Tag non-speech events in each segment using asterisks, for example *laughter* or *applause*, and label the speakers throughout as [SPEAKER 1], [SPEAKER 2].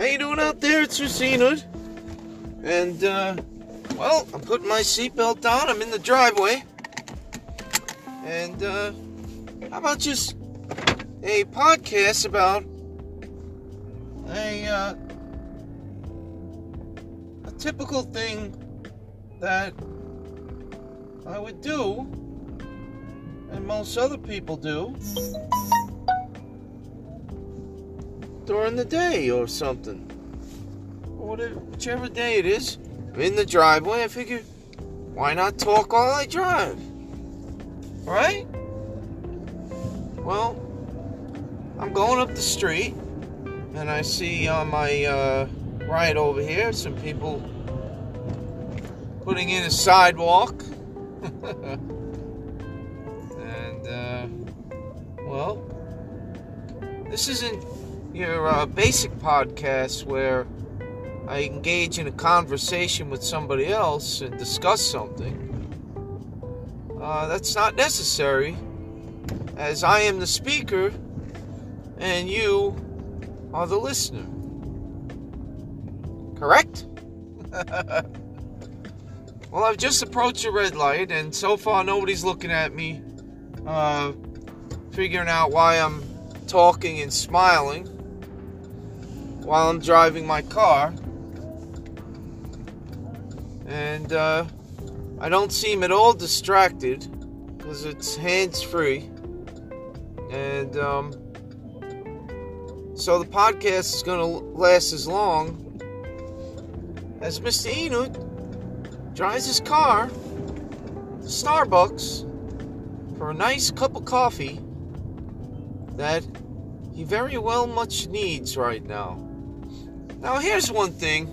[SPEAKER 1] How you doing out there? It's Racine And, uh, well, I'm putting my seatbelt on. I'm in the driveway. And, uh, how about just a podcast about a, uh, a typical thing that I would do and most other people do during the day or something. Whatever, whichever day it is. I'm in the driveway. I figure, why not talk while I drive? Right? Well, I'm going up the street and I see on my uh, right over here some people putting in a sidewalk. *laughs* and, uh, well, this isn't your uh, basic podcast where I engage in a conversation with somebody else and discuss something. Uh, that's not necessary, as I am the speaker and you are the listener. Correct? *laughs* well, I've just approached a red light, and so far nobody's looking at me, uh, figuring out why I'm talking and smiling while I'm driving my car. And uh, I don't seem at all distracted because it's hands free. And um, so the podcast is going to last as long as Mr. Enoch drives his car to Starbucks for a nice cup of coffee that he very well much needs right now. Now, here's one thing.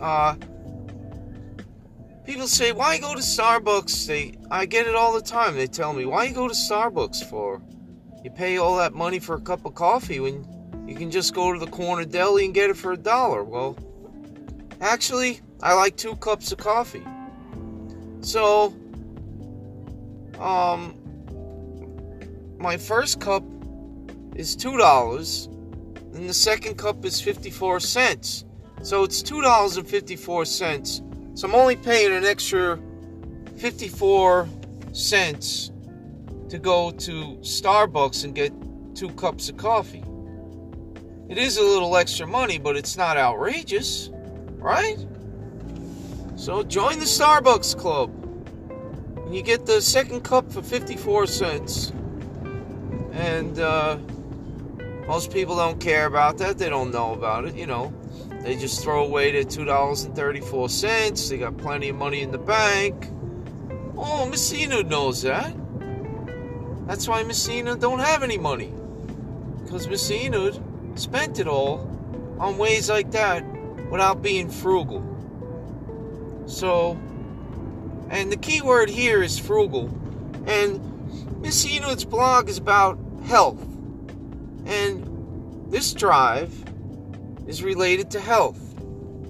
[SPEAKER 1] Uh, people say, why go to Starbucks? They, I get it all the time. They tell me, why you go to Starbucks for? You pay all that money for a cup of coffee when you can just go to the corner deli and get it for a dollar. Well, actually, I like two cups of coffee. So, um, my first cup is two dollars and the second cup is 54 cents. So it's $2.54. So I'm only paying an extra 54 cents to go to Starbucks and get two cups of coffee. It is a little extra money, but it's not outrageous, right? So join the Starbucks Club. And you get the second cup for 54 cents. And, uh, most people don't care about that. They don't know about it, you know. They just throw away their $2.34. They got plenty of money in the bank. Oh, Messina knows that. That's why Messina don't have any money. Because Messina spent it all on ways like that without being frugal. So, and the key word here is frugal. And Messina's blog is about health. And this drive is related to health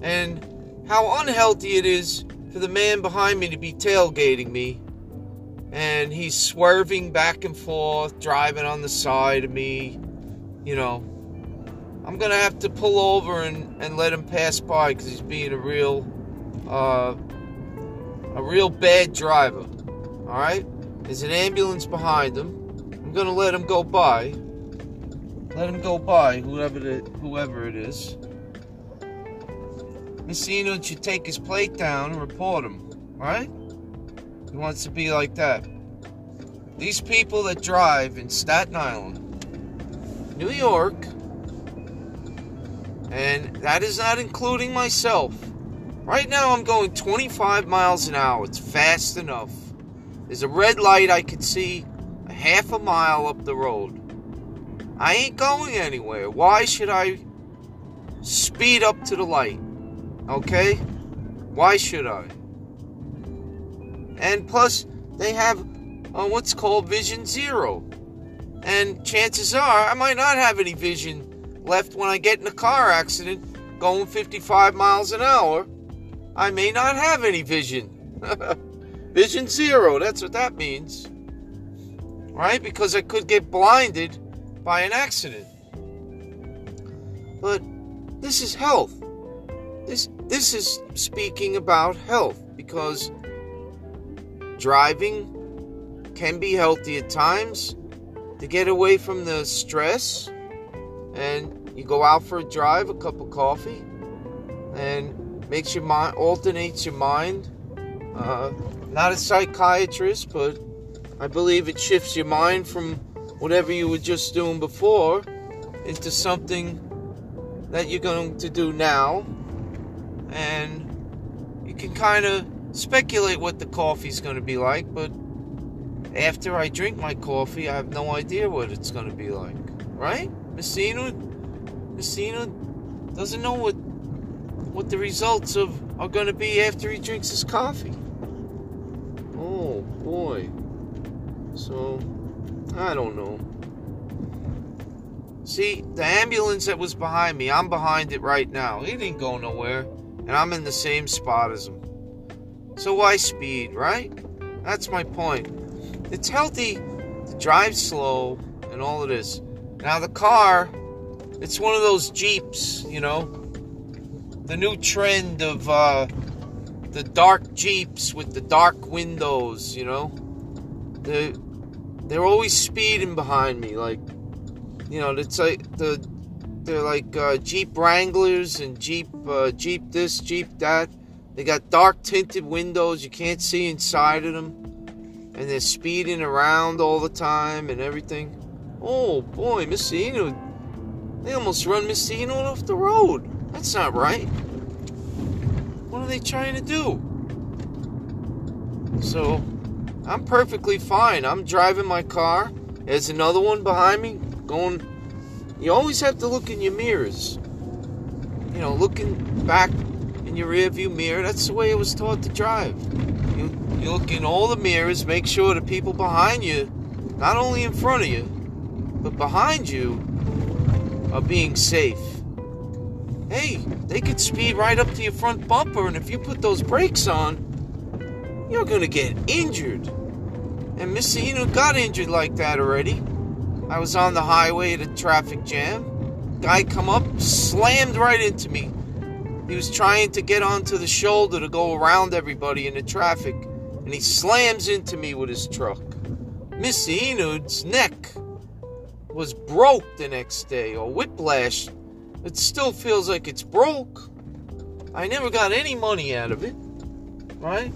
[SPEAKER 1] and how unhealthy it is for the man behind me to be tailgating me. And he's swerving back and forth, driving on the side of me. You know, I'm to have to pull over and, and let him pass by because he's being a real, uh, a real bad driver. All right? There's an ambulance behind him. I'm to let him go by. Let him go by, whoever it, whoever it is. Messina should take his plate down and report him, right? He wants to be like that. These people that drive in Staten Island, New York, and that is not including myself. Right now I'm going 25 miles an hour. It's fast enough. There's a red light I can see a half a mile up the road. I ain't going anywhere. Why should I speed up to the light? Okay? Why should I? And plus, they have uh, what's called Vision Zero. And chances are, I might not have any vision left when I get in a car accident going 55 miles an hour. I may not have any vision. *laughs* vision Zero, that's what that means. Right? Because I could get blinded by an accident. But this is health. This this is speaking about health because driving can be healthy at times to get away from the stress and you go out for a drive, a cup of coffee, and makes your mind alternates your mind. Uh, not a psychiatrist, but I believe it shifts your mind from whatever you were just doing before into something that you're going to do now, and you can kind of speculate what the coffee's going to be like, but after I drink my coffee, I have no idea what it's going to be like, right? Messina, Messina doesn't know what what the results of are going to be after he drinks his coffee. Oh boy. So I don't know. See, the ambulance that was behind me, I'm behind it right now. It didn't go nowhere, and I'm in the same spot as him. So why speed, right? That's my point. It's healthy to drive slow and all of this. Now the car, it's one of those Jeeps, you know, the new trend of uh, the dark Jeeps with the dark windows, you know. They're, they're always speeding behind me, like, you know, it's like the they're like uh, Jeep Wranglers and Jeep uh, Jeep this, Jeep that. They got dark tinted windows, you can't see inside of them, and they're speeding around all the time and everything. Oh boy, Messina, they almost run Messina off the road. That's not right. What are they trying to do? So, I'm perfectly fine. I'm driving my car. There's another one behind me going. You always have to look in your mirrors. You know, looking back in your rearview mirror. That's the way it was taught to drive. You, you look in all the mirrors, make sure the people behind you, not only in front of you, but behind you, are being safe. Hey, they could speed right up to your front bumper, and if you put those brakes on, you're gonna get injured. And Messina got injured like that already. I was on the highway at a traffic jam. Guy come up, slammed right into me. He was trying to get onto the shoulder to go around everybody in the traffic, and he slams into me with his truck. Messina's neck was broke the next day, or whiplash. It still feels like it's broke. I never got any money out of it, right?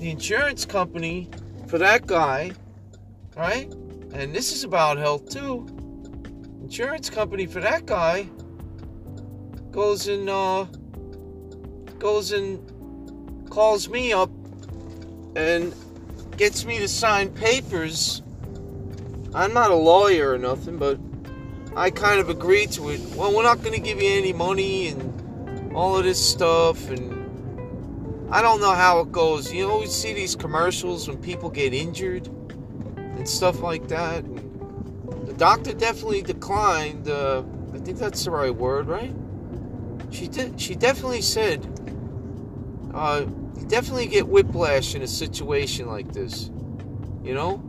[SPEAKER 1] The insurance company for that guy, right? And this is about health too. Insurance company for that guy goes and uh, goes and calls me up and gets me to sign papers. I'm not a lawyer or nothing, but I kind of agreed to it. Well, we're not going to give you any money and all of this stuff and I don't know how it goes. You always see these commercials when people get injured and stuff like that. And the doctor definitely declined. Uh, I think that's the right word, right? She did. She definitely said, uh, "You definitely get whiplash in a situation like this," you know.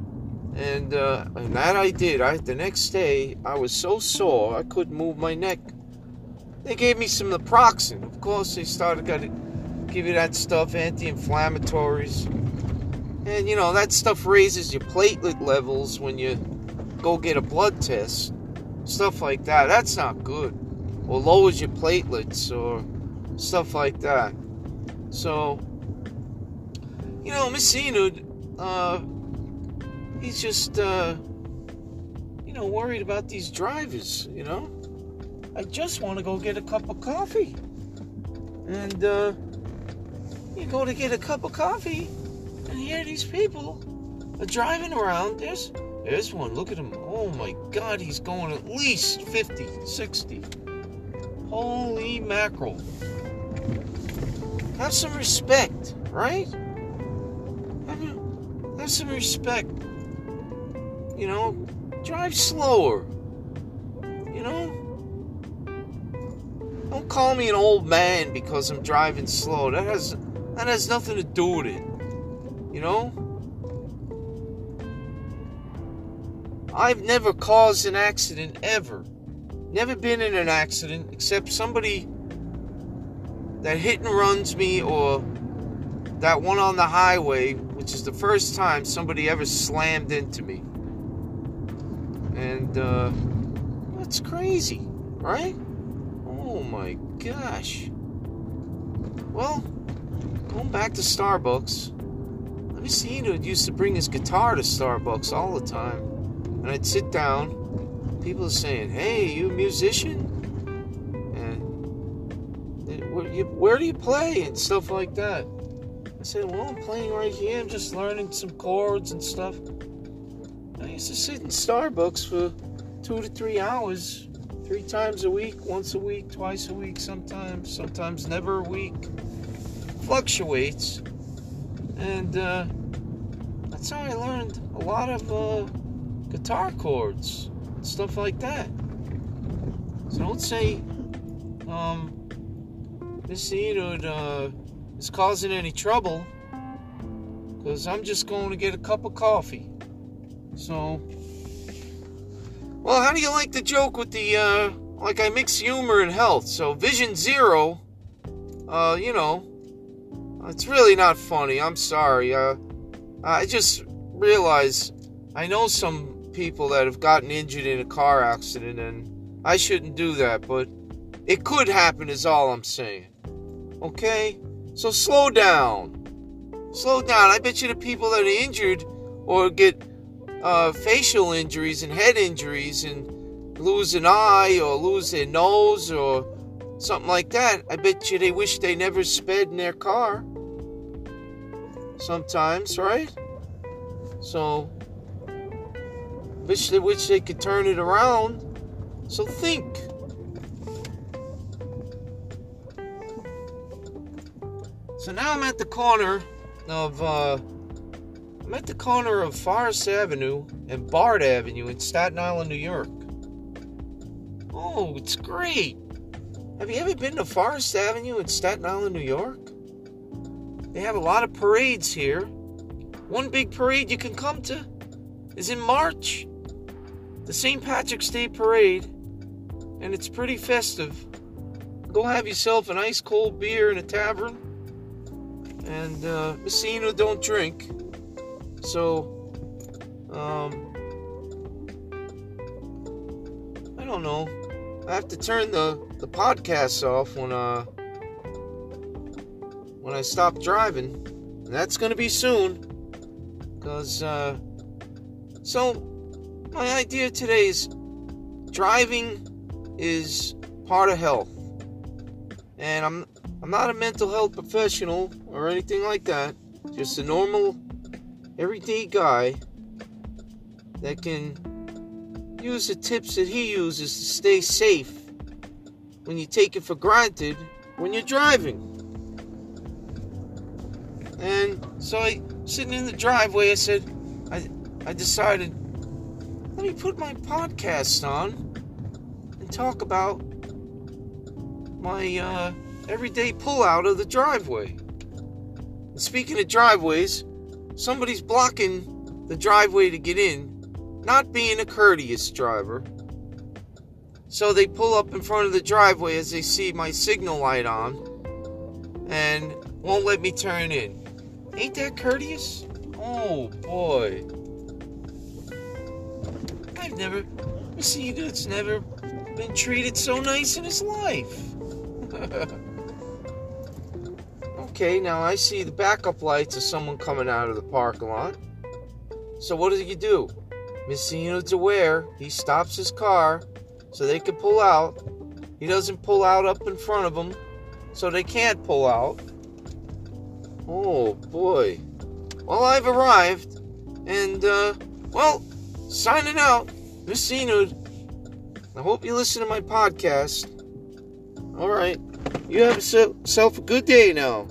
[SPEAKER 1] And uh, and that I did. I the next day I was so sore I couldn't move my neck. They gave me some naproxen. Of course, they started got give you that stuff, anti-inflammatories, and you know that stuff raises your platelet levels when you go get a blood test, stuff like that. That's not good, or lowers your platelets or stuff like that. So, you know, Messina, uh, he's just, uh, you know, worried about these drivers. You know, I just want to go get a cup of coffee, and uh, you go to get a cup of coffee, and here these people are driving around. There's, there's one. Look at him. Oh my God, he's going at least 50, 60. Holy mackerel. Have some respect, right? Have, have some respect. You know, drive slower. You know? Don't call me an old man because I'm driving slow. That has that has nothing to do with it. You know? I've never caused an accident ever. never been in an accident except somebody that hit and runs me or that one on the highway, which is the first time somebody ever slammed into me. And uh, that's crazy, right? Oh my gosh. Well, going back to Starbucks, let me see, know, used to bring his guitar to Starbucks all the time. And I'd sit down, people saying, hey, you a musician? And where do you play? And stuff like that. I said, well, I'm playing right here. I'm just learning some chords and stuff. I used to sit in Starbucks for two to three hours, three times a week, once a week, twice a week, sometimes, sometimes never a week. Fluctuates. And uh, that's how I learned a lot of uh, guitar chords and stuff like that. So don't say um, Messina uh, is causing any trouble because I'm just going to get a cup of coffee. So, well, how do you like the joke with the, uh, like I mix humor and health? So, Vision Zero, uh, you know, it's really not funny. I'm sorry. Uh, I just realized I know some people that have gotten injured in a car accident, and I shouldn't do that, but it could happen, is all I'm saying. Okay? So slow down. Slow down. I bet you the people that are injured or get uh, facial injuries and head injuries and lose an eye or lose their nose or something like that, I bet you they wish they never sped in their car. Sometimes, right? So, wish they wish they could turn it around. So think. So now I'm at the corner of uh, I'm at the corner of Forest Avenue and Bard Avenue in Staten Island, New York. Oh, it's great. Have you ever been to Forest Avenue in Staten Island, New York? They have a lot of parades here. One big parade you can come to is in March, the St. Patrick's Day Parade, and it's pretty festive. Go have yourself an ice cold beer in a tavern, and uh, Messina don't drink, so um, I don't know. I have to turn the the podcast off when uh when I stop driving, and that's gonna be soon. Cause uh, so my idea today is driving is part of health, and I'm I'm not a mental health professional or anything like that. Just a normal, everyday guy that can use the tips that he uses to stay safe when you take it for granted when you're driving. And so I, sitting in the driveway, I said, I, I decided, let me put my podcast on and talk about my uh, everyday pullout of the driveway. And speaking of driveways, somebody's blocking the driveway to get in, not being a courteous driver. So they pull up in front of the driveway as they see my signal light on and won't let me turn in. Ain't that courteous? Oh boy. I've never seen that's never been treated so nice in his life. *laughs* okay, now I see the backup lights of someone coming out of the parking lot. So what does he do? Messina's aware. He stops his car so they can pull out. He doesn't pull out up in front of them so they can't pull out. Oh boy. Well, I've arrived, and uh, well, signing out, Messina. I hope you listen to my podcast. All right, you have yourself a good day now.